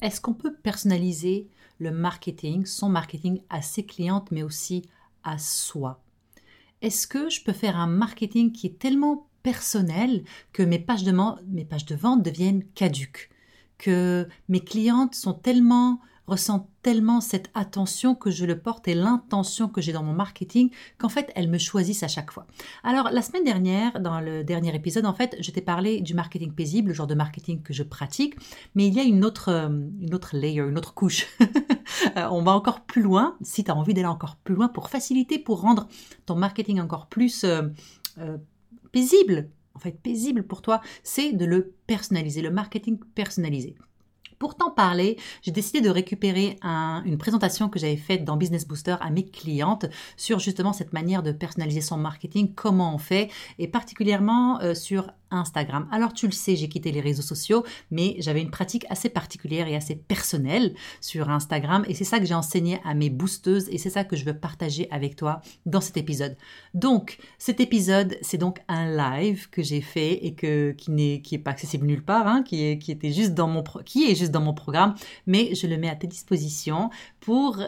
Est-ce qu'on peut personnaliser le marketing, son marketing à ses clientes, mais aussi à soi? Est-ce que je peux faire un marketing qui est tellement personnel que mes pages de, mes pages de vente deviennent caduques, que mes clientes sont tellement ressent tellement cette attention que je le porte et l'intention que j'ai dans mon marketing qu'en fait elles me choisissent à chaque fois. Alors la semaine dernière, dans le dernier épisode, en fait, je t'ai parlé du marketing paisible, le genre de marketing que je pratique, mais il y a une autre, euh, une autre layer, une autre couche. Euh, on va encore plus loin, si tu as envie d'aller encore plus loin pour faciliter, pour rendre ton marketing encore plus euh, paisible, en fait paisible pour toi, c'est de le personnaliser, le marketing personnalisé. Pour t'en parler, j'ai décidé de récupérer une présentation que j'avais faite dans Business Booster à mes clientes sur justement cette manière de personnaliser son marketing, comment on fait, et particulièrement euh, sur Instagram. Alors tu le sais, j'ai quitté les réseaux sociaux, mais j'avais une pratique assez particulière et assez personnelle sur Instagram et c'est ça que j'ai enseigné à mes boosteuses et c'est ça que je veux partager avec toi dans cet épisode. Donc, cet épisode, c'est donc un live que j'ai fait et que qui n'est qui est pas accessible nulle part, hein, qui est qui était juste dans mon qui est juste dans mon programme, mais je le mets à ta disposition pour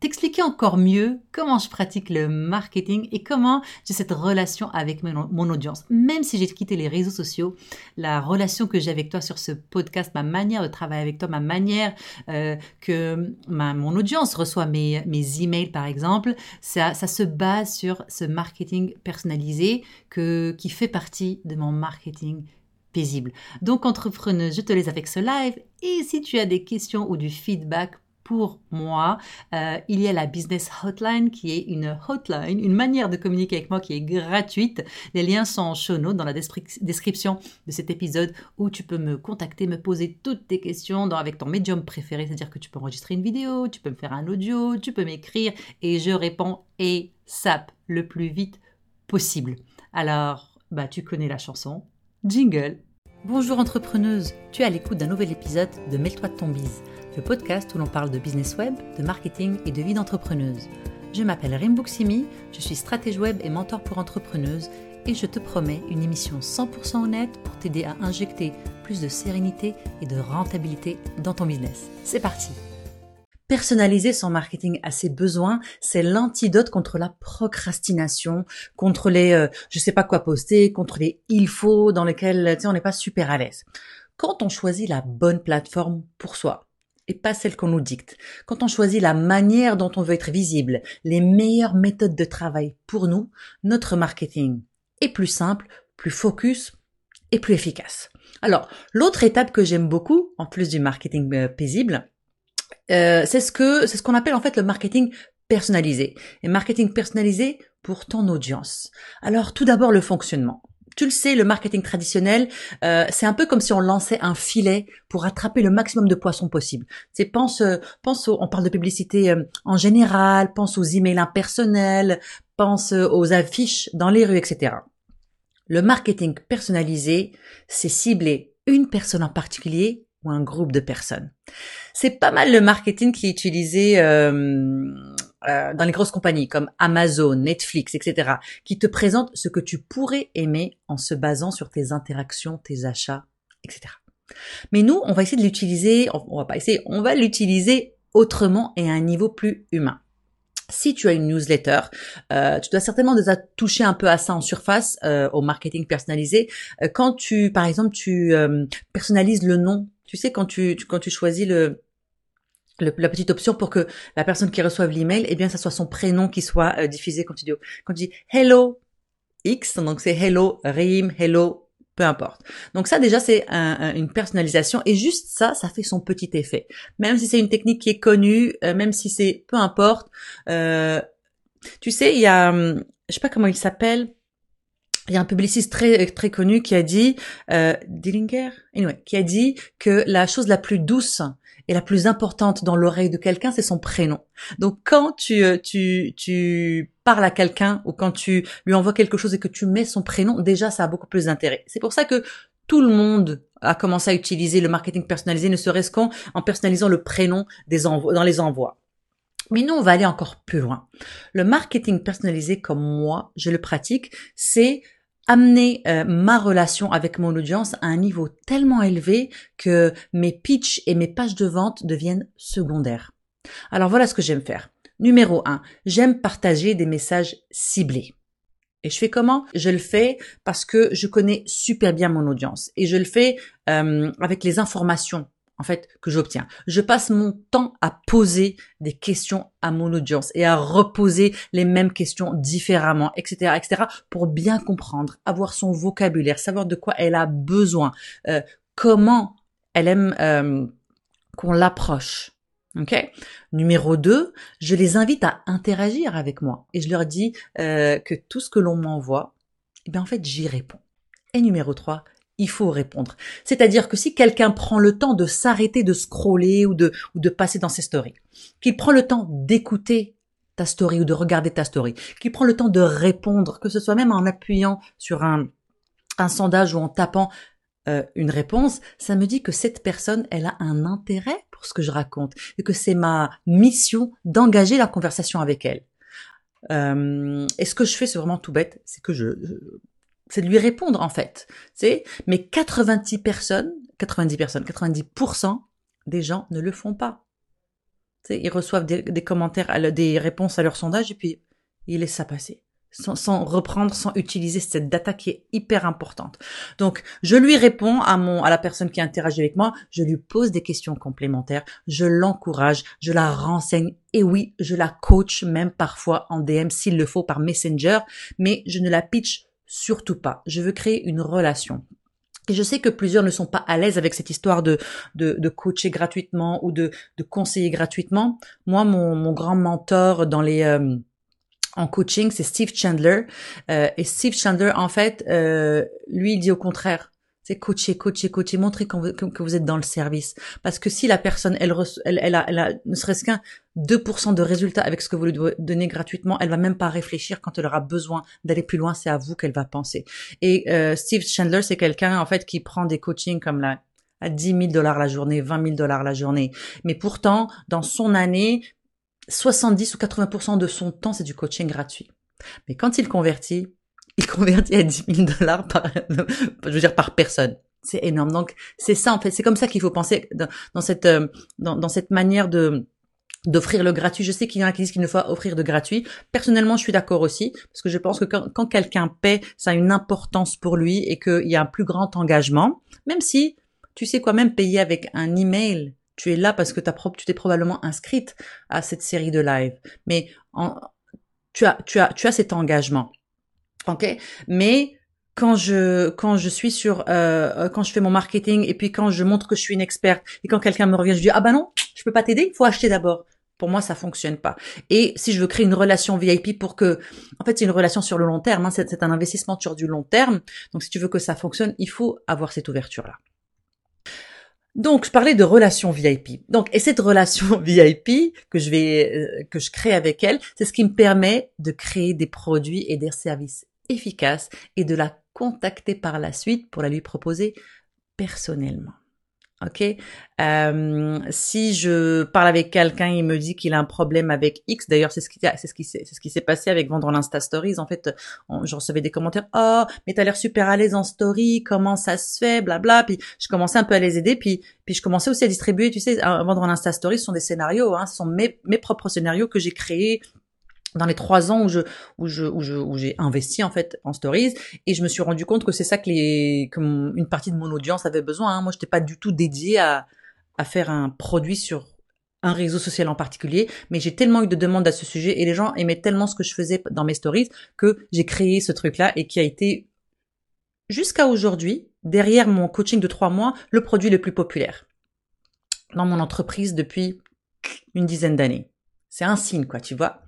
t'expliquer encore mieux comment je pratique le marketing et comment j'ai cette relation avec mon, mon audience. Même si j'ai quitté les réseaux sociaux, la relation que j'ai avec toi sur ce podcast, ma manière de travailler avec toi, ma manière euh, que ma, mon audience reçoit mes, mes emails par exemple, ça, ça se base sur ce marketing personnalisé que, qui fait partie de mon marketing paisible. Donc entrepreneuse, je te laisse avec ce live et si tu as des questions ou du feedback pour moi. Euh, il y a la Business Hotline qui est une hotline, une manière de communiquer avec moi qui est gratuite. Les liens sont en show dans la description de cet épisode où tu peux me contacter, me poser toutes tes questions avec ton médium préféré, c'est-à-dire que tu peux enregistrer une vidéo, tu peux me faire un audio, tu peux m'écrire et je réponds et sap le plus vite possible. Alors, bah tu connais la chanson. Jingle. Bonjour entrepreneuse, tu es à l'écoute d'un nouvel épisode de Mêle-toi de ton bise le podcast où l'on parle de business web, de marketing et de vie d'entrepreneuse. Je m'appelle Rimbuksimi, je suis stratège web et mentor pour entrepreneuses et je te promets une émission 100% honnête pour t'aider à injecter plus de sérénité et de rentabilité dans ton business. C'est parti Personnaliser son marketing à ses besoins, c'est l'antidote contre la procrastination, contre les euh, je sais pas quoi poster, contre les il faut dans lesquels on n'est pas super à l'aise. Quand on choisit la bonne plateforme pour soi, et pas celle qu'on nous dicte. Quand on choisit la manière dont on veut être visible, les meilleures méthodes de travail pour nous, notre marketing est plus simple, plus focus et plus efficace. Alors, l'autre étape que j'aime beaucoup, en plus du marketing euh, paisible, euh, c'est ce c'est ce qu'on appelle en fait le marketing personnalisé. Et marketing personnalisé pour ton audience. Alors, tout d'abord le fonctionnement tu le sais, le marketing traditionnel, euh, c'est un peu comme si on lançait un filet pour attraper le maximum de poissons possible. C'est pense, euh, pense, on parle de publicité euh, en général, pense aux emails impersonnels, pense aux affiches dans les rues, etc. Le marketing personnalisé, c'est cibler une personne en particulier ou un groupe de personnes. C'est pas mal le marketing qui est utilisé euh, dans les grosses compagnies comme Amazon, Netflix, etc., qui te présentent ce que tu pourrais aimer en se basant sur tes interactions, tes achats, etc. Mais nous, on va essayer de l'utiliser, on va pas essayer, on va l'utiliser autrement et à un niveau plus humain. Si tu as une newsletter, euh, tu dois certainement déjà toucher un peu à ça en surface, euh, au marketing personnalisé. quand tu, par exemple, tu personnalises le nom, tu sais, quand tu, quand tu choisis le, la petite option pour que la personne qui reçoive l'email, eh bien, ça soit son prénom qui soit euh, diffusé quand tu dis, quand tu dis hello X, donc c'est hello Rim, hello, peu importe. Donc ça déjà c'est une personnalisation et juste ça, ça fait son petit effet. Même si c'est une technique qui est connue, euh, même si c'est peu importe. Euh, tu sais, il y a, hum, je sais pas comment il s'appelle. Il y a un publiciste très très connu qui a dit, euh, Dillinger, anyway, qui a dit que la chose la plus douce et la plus importante dans l'oreille de quelqu'un, c'est son prénom. Donc quand tu, euh, tu, tu parles à quelqu'un ou quand tu lui envoies quelque chose et que tu mets son prénom, déjà ça a beaucoup plus d'intérêt. C'est pour ça que tout le monde a commencé à utiliser le marketing personnalisé, ne serait-ce qu'en en personnalisant le prénom dans les envois. Mais nous, on va aller encore plus loin. Le marketing personnalisé, comme moi, je le pratique, c'est amener euh, ma relation avec mon audience à un niveau tellement élevé que mes pitchs et mes pages de vente deviennent secondaires. Alors voilà ce que j'aime faire. Numéro 1, j'aime partager des messages ciblés. Et je fais comment? Je le fais parce que je connais super bien mon audience et je le fais euh, avec les informations en fait que j'obtiens. Je passe mon temps à poser des questions à mon audience et à reposer les mêmes questions différemment, etc., etc., pour bien comprendre, avoir son vocabulaire, savoir de quoi elle a besoin, euh, comment elle aime euh, qu'on l'approche. Ok? Numéro 2, je les invite à interagir avec moi et je leur dis euh, que tout ce que l'on m'envoie, eh bien en fait j'y réponds. Et numéro 3, il faut répondre. C'est-à-dire que si quelqu'un prend le temps de s'arrêter de scroller ou de, passer dans ses stories, qu'il prend le temps d'écouter ta story ou de regarder ta story, qu'il prend le temps de répondre, que ce soit même en appuyant sur un, un sondage ou en tapant euh, une réponse, ça me dit que cette personne, elle a un intérêt pour ce que je raconte et que c'est ma mission d'engager la conversation avec elle. Euh, et ce que je fais, c'est vraiment tout bête, c'est que je, c'est de lui répondre en fait. C'est mais 90 personnes, 90 personnes, 90% des gens ne le font pas. ils reçoivent des, commentaires, des réponses à leur sondage et puis ils laissent ça passer sans, reprendre, sans utiliser cette data qui est hyper importante. Donc, je lui réponds à mon, à la personne qui interagit avec moi, je lui pose des questions complémentaires, je l'encourage, je la renseigne et oui, je la coach même parfois en DM s'il le faut par Messenger, mais je ne la pitch surtout pas. Je veux créer une relation. Et je sais que plusieurs ne sont pas à l'aise avec cette histoire de, de, coacher gratuitement ou de, de conseiller gratuitement. Moi, mon, mon grand mentor dans les... Euh, en coaching, c'est Steve Chandler. Euh, et Steve Chandler, en fait, euh, lui, il dit au contraire. C'est coacher, coacher, coacher, montrer que, vous êtes dans le service. Parce que si la personne, elle, a, elle a ne serait-ce qu'un 2% de résultat avec ce que vous lui donnez gratuitement, elle va même pas réfléchir quand elle aura besoin d'aller plus loin. C'est à vous qu'elle va penser. Et euh, Steve Chandler, c'est quelqu'un en fait qui prend des coachings comme là à 10 000 dollars la journée, 20 000 dollars la journée. Mais pourtant, dans son année, 70 ou 80% de son temps, c'est du coaching gratuit. Mais quand il convertit, il convertit à 10 000 dollars par, je veux dire, par personne. C'est énorme. Donc, c'est ça, en fait. C'est comme ça qu'il faut penser dans, cette, euh, dans, cette manière de, d'offrir le gratuit. Je sais qu'il y en a qui disent qu'il ne faut offrir de gratuit. Personnellement, je suis d'accord aussi, parce que je pense que quand, quand quelqu'un paie, ça a une importance pour lui et qu'il y a un plus grand engagement, même si, tu sais quoi, même payer avec un email, tu es là parce que tu t'es probablement inscrite à cette série de live. Mais tu, as, tu, as, tu as cet engagement. OK. Mais quand je quand je suis sur euh, quand je fais mon marketing et puis quand je montre que je suis une experte et quand quelqu'un me revient je dis ah bah non je peux pas t'aider il faut acheter d'abord. Pour moi ça fonctionne pas. Et si je veux créer une relation VIP pour que en fait c'est une relation sur le long terme hein, c'est un investissement sur du long terme. Donc si tu veux que ça fonctionne il faut avoir cette ouverture là donc, je parlais de relation VIP. Donc, et cette relation VIP que je vais, euh, que je crée avec elle, c'est ce qui me permet de créer des produits et des services efficaces et de la contacter par la suite pour la lui proposer personnellement. Ok? Euh, si je parle avec quelqu'un, il me dit qu'il a un problème avec X. D'ailleurs, c'est ce qui c'est ce qui c'est ce qui s'est passé avec vendre l'Insta Stories. En fait, je recevais des commentaires. Oh, mais t'as l'air super à l'aise en story. Comment ça se fait, blabla. Puis je commençais un peu à les aider. Puis puis je commençais aussi à distribuer. Tu sais, à vendre en Insta Stories, ce sont des scénarios. Hein, ce sont mes mes propres scénarios que j'ai créés dans les trois ans où je où je où je où j'ai investi en fait en stories et je me suis rendu compte que c'est ça que les que une partie de mon audience avait besoin. Hein. Moi, j'étais pas du tout dédiée à à faire un produit sur un réseau social en particulier, mais j'ai tellement eu de demandes à ce sujet et les gens aimaient tellement ce que je faisais dans mes stories que j'ai créé ce truc-là et qui a été jusqu'à aujourd'hui derrière mon coaching de trois mois le produit le plus populaire dans mon entreprise depuis une dizaine d'années. C'est un signe, quoi, tu vois.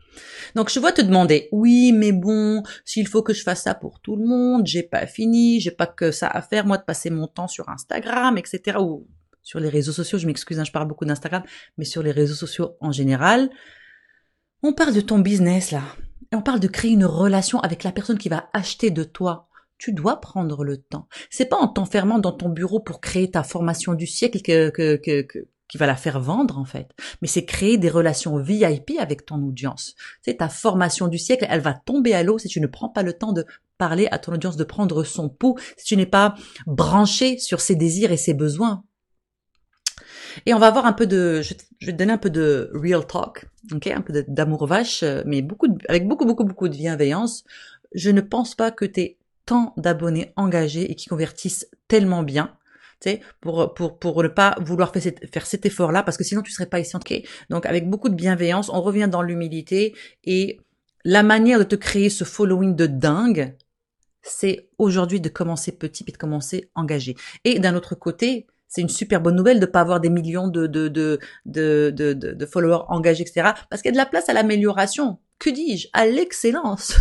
Donc je vois te demander, oui, mais bon, s'il faut que je fasse ça pour tout le monde, j'ai pas fini, j'ai pas que ça à faire, moi, de passer mon temps sur Instagram, etc. ou sur les réseaux sociaux, je m'excuse, hein, je parle beaucoup d'Instagram, mais sur les réseaux sociaux en général. On parle de ton business là, et on parle de créer une relation avec la personne qui va acheter de toi. Tu dois prendre le temps. C'est pas en t'enfermant dans ton bureau pour créer ta formation du siècle que, que, que, qui va la faire vendre en fait, mais c'est créer des relations VIP avec ton audience. C'est ta formation du siècle, elle va tomber à l'eau si tu ne prends pas le temps de parler à ton audience, de prendre son pouls, si tu n'es pas branché sur ses désirs et ses besoins. Et on va avoir un peu de, je, vais te donner un peu de real talk, ok, un peu d'amour vache, mais beaucoup avec beaucoup beaucoup beaucoup de bienveillance. Je ne pense pas que tu aies tant d'abonnés engagés et qui convertissent tellement bien pour, pour, pour ne pas vouloir faire, faire cet effort-là, parce que sinon tu serais pas ici. Okay Donc avec beaucoup de bienveillance, on revient dans l'humilité et la manière de te créer ce following de dingue, c'est aujourd'hui de commencer petit et de commencer engagé. Et d'un autre côté, c'est une super bonne nouvelle de pas avoir des millions de, de, de, de, de, de followers engagés, etc. Parce qu'il y a de la place à l'amélioration. Que dis-je? À l'excellence.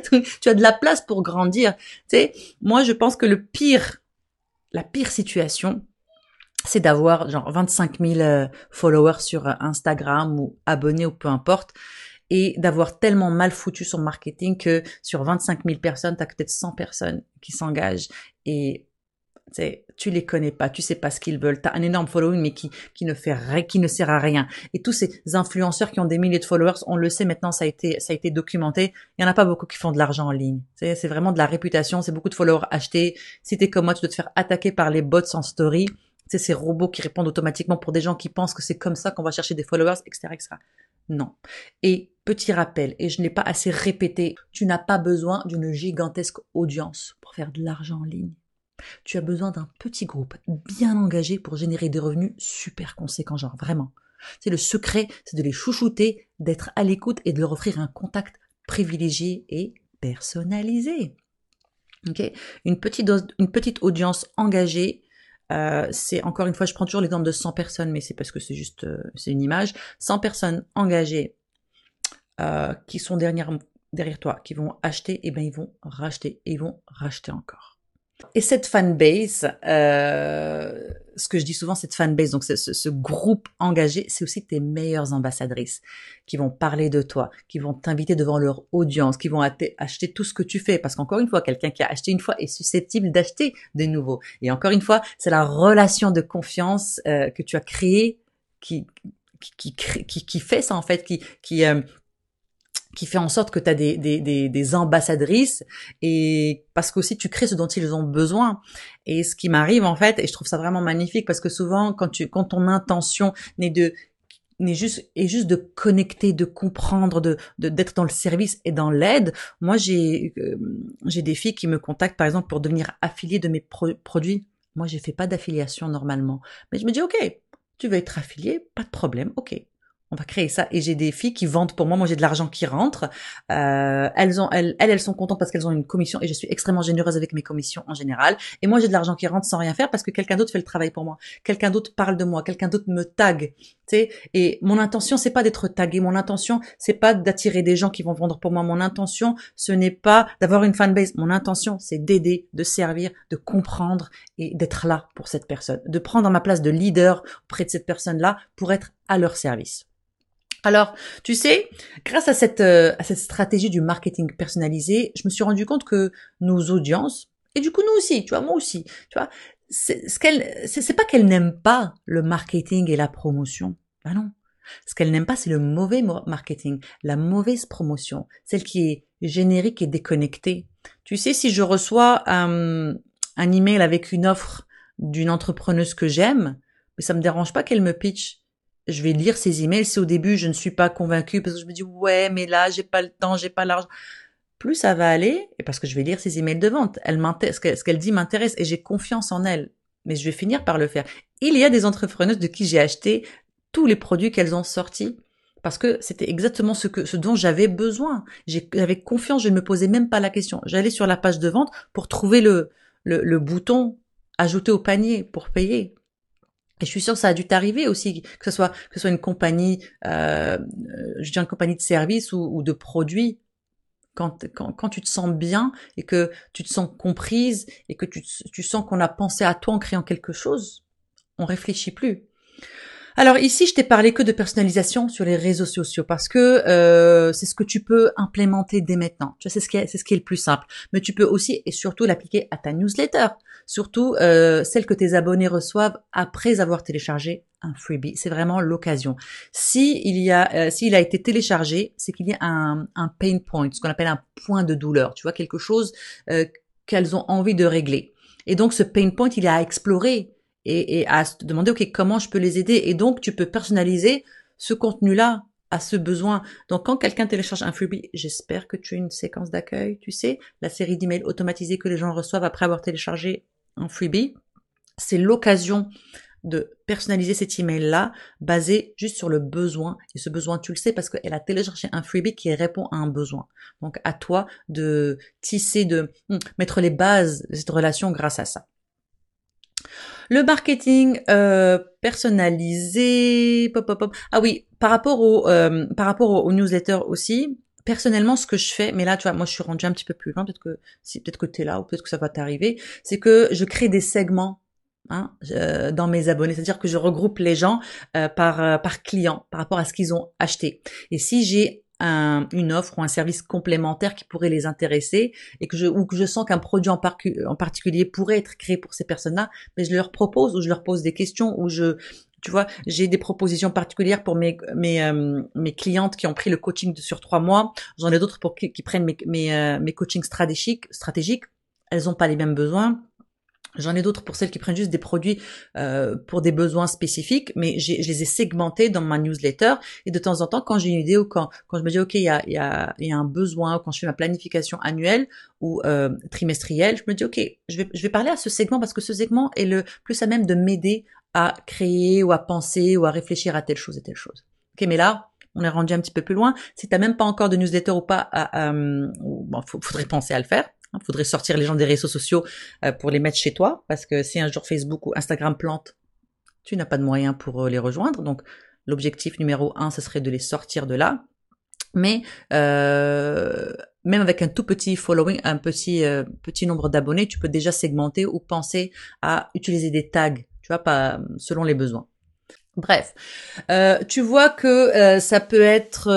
tu as de la place pour grandir. Tu sais, moi, je pense que le pire la pire situation, c'est d'avoir genre 25 000 euh, followers sur euh, Instagram ou abonnés ou peu importe, et d'avoir tellement mal foutu son marketing que sur 25 000 personnes, tu as peut-être 100 personnes qui s'engagent et tu les connais pas, tu sais pas ce qu'ils veulent, tu as un énorme following mais qui, qui ne fait rien, qui ne sert à rien. Et tous ces influenceurs qui ont des milliers de followers, on le sait maintenant, ça a été, ça a été documenté. Il y en a pas beaucoup qui font de l'argent en ligne. C'est vraiment de la réputation, c'est beaucoup de followers achetés. Si t'es comme moi, tu dois te faire attaquer par les bots en story. C'est ces robots qui répondent automatiquement pour des gens qui pensent que c'est comme ça qu'on va chercher des followers, etc., etc. Non. Et petit rappel, et je ne l'ai pas assez répété, tu n'as pas besoin d'une gigantesque audience pour faire de l'argent en ligne. Tu as besoin d'un petit groupe bien engagé pour générer des revenus super conséquents, genre vraiment. C'est le secret, c'est de les chouchouter, d'être à l'écoute et de leur offrir un contact privilégié et personnalisé. une, petite audience engagée, euh, c'est encore une fois, je prends toujours l'exemple de 100 personnes, mais c'est parce que c'est juste, euh, une image. 100 personnes engagées euh, qui sont derrière, toi, qui vont acheter, et eh ben ils vont racheter, et ils vont racheter encore. Et cette fanbase, euh, ce que je dis souvent, cette fanbase, donc ce, ce groupe engagé, c'est aussi tes meilleures ambassadrices qui vont parler de toi, qui vont t'inviter devant leur audience, qui vont acheter tout ce que tu fais. Parce qu'encore une fois, quelqu'un qui a acheté une fois est susceptible d'acheter de nouveau. Et encore une fois, c'est la relation de confiance euh, que tu as créée qui qui, qui, qui, fait ça en fait, qui, qui, euh, qui fait en sorte que tu as des, des, des, des, ambassadrices et parce qu'aussi tu crées ce dont ils ont besoin. Et ce qui m'arrive en fait, et je trouve ça vraiment magnifique parce que souvent quand tu quand ton intention n'est de n'est juste est juste de connecter, de comprendre, de d'être dans le service et dans l'aide. Moi j'ai euh, j'ai des filles qui me contactent par exemple pour devenir affiliées de mes produits. Moi j'ai fait pas d'affiliation normalement, mais je me dis ok, tu veux être affilié, pas de problème, ok on va créer ça. Et j'ai des filles qui vendent pour moi. Moi, j'ai de l'argent qui rentre. Euh, elles ont, elles, elles, sont contentes parce qu'elles ont une commission et je suis extrêmement généreuse avec mes commissions en général. Et moi, j'ai de l'argent qui rentre sans rien faire parce que quelqu'un d'autre fait le travail pour moi. Quelqu'un d'autre parle de moi. Quelqu'un d'autre me tag. Tu sais. Et mon intention, c'est pas d'être tagué. Mon intention, c'est pas d'attirer des gens qui vont vendre pour moi. Mon intention, ce n'est pas d'avoir une fanbase. Mon intention, c'est d'aider, de servir, de comprendre et d'être là pour cette personne. De prendre ma place de leader auprès de cette personne-là pour être à leur service. Alors, tu sais, grâce à cette, euh, à cette stratégie du marketing personnalisé, je me suis rendu compte que nos audiences, et du coup nous aussi, tu vois, moi aussi, tu vois, c'est ce qu'elle, c'est pas qu'elle n'aime pas le marketing et la promotion. Ben non. Ce qu'elle n'aime pas, c'est le mauvais marketing, la mauvaise promotion, celle qui est générique et déconnectée. Tu sais, si je reçois un, un email avec une offre d'une entrepreneuse que j'aime, mais ça me dérange pas qu'elle me pitch je vais lire ces emails. Si au début je ne suis pas convaincue parce que je me dis ouais mais là j'ai pas le temps, j'ai pas l'argent. Plus ça va aller et parce que je vais lire ces emails de vente, elle m'intéresse, ce qu'elle dit m'intéresse et j'ai confiance en elle. Mais je vais finir par le faire. Il y a des entrepreneuses de qui j'ai acheté tous les produits qu'elles ont sortis parce que c'était exactement ce que ce dont j'avais besoin. J'avais confiance, je ne me posais même pas la question. J'allais sur la page de vente pour trouver le, le, le bouton ajouter au panier pour payer. Et je suis sûre que ça a dû t'arriver aussi, que ce soit que ce soit une compagnie, euh, je dis une compagnie de services ou, de produits. Quand, quand, quand, tu te sens bien et que tu te sens comprise et que tu, tu sens qu'on a pensé à toi en créant quelque chose, on réfléchit plus. Alors ici, je t'ai parlé que de personnalisation sur les réseaux sociaux parce que euh, c'est ce que tu peux implémenter dès maintenant. Tu vois, c'est ce qui est, c'est ce qui est le plus simple. Mais tu peux aussi et surtout l'appliquer à ta newsletter, surtout euh, celle que tes abonnés reçoivent après avoir téléchargé un freebie. C'est vraiment l'occasion. Si il y a, euh, s'il a été téléchargé, c'est qu'il y a un, un, pain point, ce qu'on appelle un point de douleur. Tu vois, quelque chose euh, qu'elles ont envie de régler. Et donc, ce pain point, il est à explorer et, et à se demander, OK, comment je peux les aider? Et donc, tu peux personnaliser ce contenu-là à ce besoin. Donc, quand quelqu'un télécharge un freebie, j'espère que tu as une séquence d'accueil, tu sais, la série d'emails automatisés que les gens reçoivent après avoir téléchargé un freebie. C'est l'occasion de personnaliser cet email-là basé juste sur le besoin. Et ce besoin, tu le sais parce qu'elle a téléchargé un freebie qui répond à un besoin. Donc, à toi de tisser, de hmm, mettre les bases de cette relation grâce à ça. Le marketing euh, personnalisé, pop, pop. Ah oui, par rapport au euh, par rapport aux, newsletters aussi. Personnellement, ce que je fais, mais là, tu vois, moi, je suis rendue un petit peu plus loin. Peut-être que si, peut-être que t'es là, ou peut-être que ça va t'arriver. C'est que je crée des segments Hein, dans mes abonnés, c'est-à-dire que je regroupe les gens euh, par euh, par client par rapport à ce qu'ils ont acheté. Et si j'ai un, une offre ou un service complémentaire qui pourrait les intéresser et que je ou que je sens qu'un produit en, en particulier pourrait être créé pour ces personnes-là, mais je leur propose ou je leur pose des questions ou je tu vois, j'ai des propositions particulières pour mes mes euh, clientes qui ont pris le coaching sur trois mois. J'en ai d'autres pour qui, prennent mes mes, mes coachings stratégiques stratégiques. Elles ont pas les mêmes besoins J'en ai d'autres pour celles qui prennent juste des produits euh, pour des besoins spécifiques, mais je les ai segmentés dans ma newsletter. Et de temps en temps, quand j'ai une idée ou quand, quand je me dis, OK, il y a, y, a, y a un besoin, ou quand je fais ma planification annuelle ou euh, trimestrielle, je me dis, OK, je vais, je vais parler à ce segment parce que ce segment est le plus à même de m'aider à créer ou à penser ou à réfléchir à telle chose et telle chose. OK, mais là, on est rendu un petit peu plus loin. Si tu n'as même pas encore de newsletter ou pas, euh, bon, faudrait penser à le faire. Il hein, faudrait sortir les gens des réseaux sociaux euh, pour les mettre chez toi, parce que si un jour Facebook ou Instagram plante, tu n'as pas de moyens pour euh, les rejoindre. Donc l'objectif numéro un, ce serait de les sortir de là. Mais même avec un tout petit following, un petit petit nombre d'abonnés, tu peux déjà segmenter ou penser à utiliser des tags, tu vois, pas selon les besoins. Bref, tu vois que ça peut être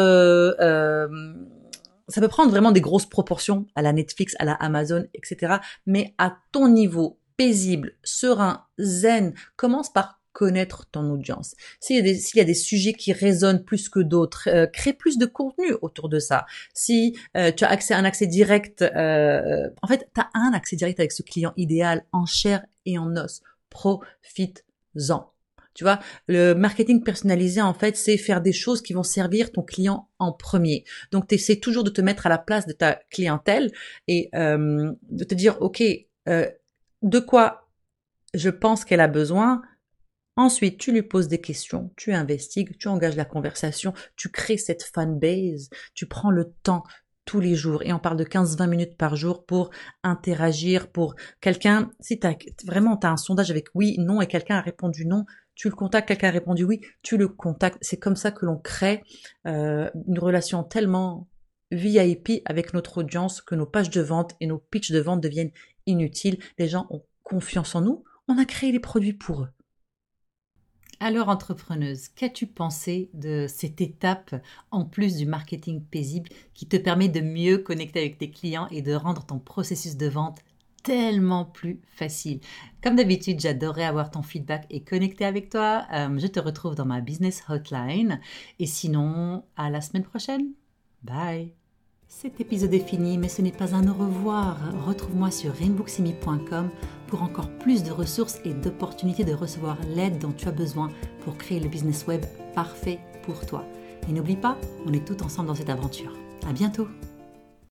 ça peut prendre vraiment des grosses proportions à la Netflix, à la Amazon, etc. Mais à ton niveau paisible, serein, zen, commence par connaître ton audience. S'il y a des, s'il y a des sujets qui résonnent plus que d'autres, euh, crée plus de contenu autour de ça. Si euh, tu as accès à un accès direct, euh, en fait, tu as un accès direct avec ce client idéal en chair et en os. Profite-en. Tu vois, le marketing personnalisé, en fait, c'est faire des choses qui vont servir ton client en premier. Donc, tu essaies toujours de te mettre à la place de ta clientèle et euh, de te dire, OK, euh, de quoi je pense qu'elle a besoin. Ensuite, tu lui poses des questions, tu investigues, tu engages la conversation, tu crées cette fanbase, tu prends le temps tous les jours et on parle de 15-20 minutes par jour pour interagir pour quelqu'un si as, vraiment tu as un sondage avec oui non et quelqu'un a répondu non tu le contactes, quelqu'un a répondu oui, tu le contactes. C'est comme ça que l'on crée euh, une relation tellement VIP avec notre audience que nos pages de vente et nos pitches de vente deviennent inutiles. Les gens ont confiance en nous. On a créé les produits pour eux. Alors entrepreneuse, qu'as-tu pensé de cette étape en plus du marketing paisible qui te permet de mieux connecter avec tes clients et de rendre ton processus de vente tellement plus facile? Comme d'habitude, j'adorerais avoir ton feedback et connecter avec toi. Euh, je te retrouve dans ma business hotline. Et sinon, à la semaine prochaine. Bye. Cet épisode est fini, mais ce n'est pas un au revoir. Retrouve-moi sur rainbooksimi.com pour encore plus de ressources et d'opportunités de recevoir l'aide dont tu as besoin pour créer le business web parfait pour toi. Et n'oublie pas, on est tous ensemble dans cette aventure. À bientôt!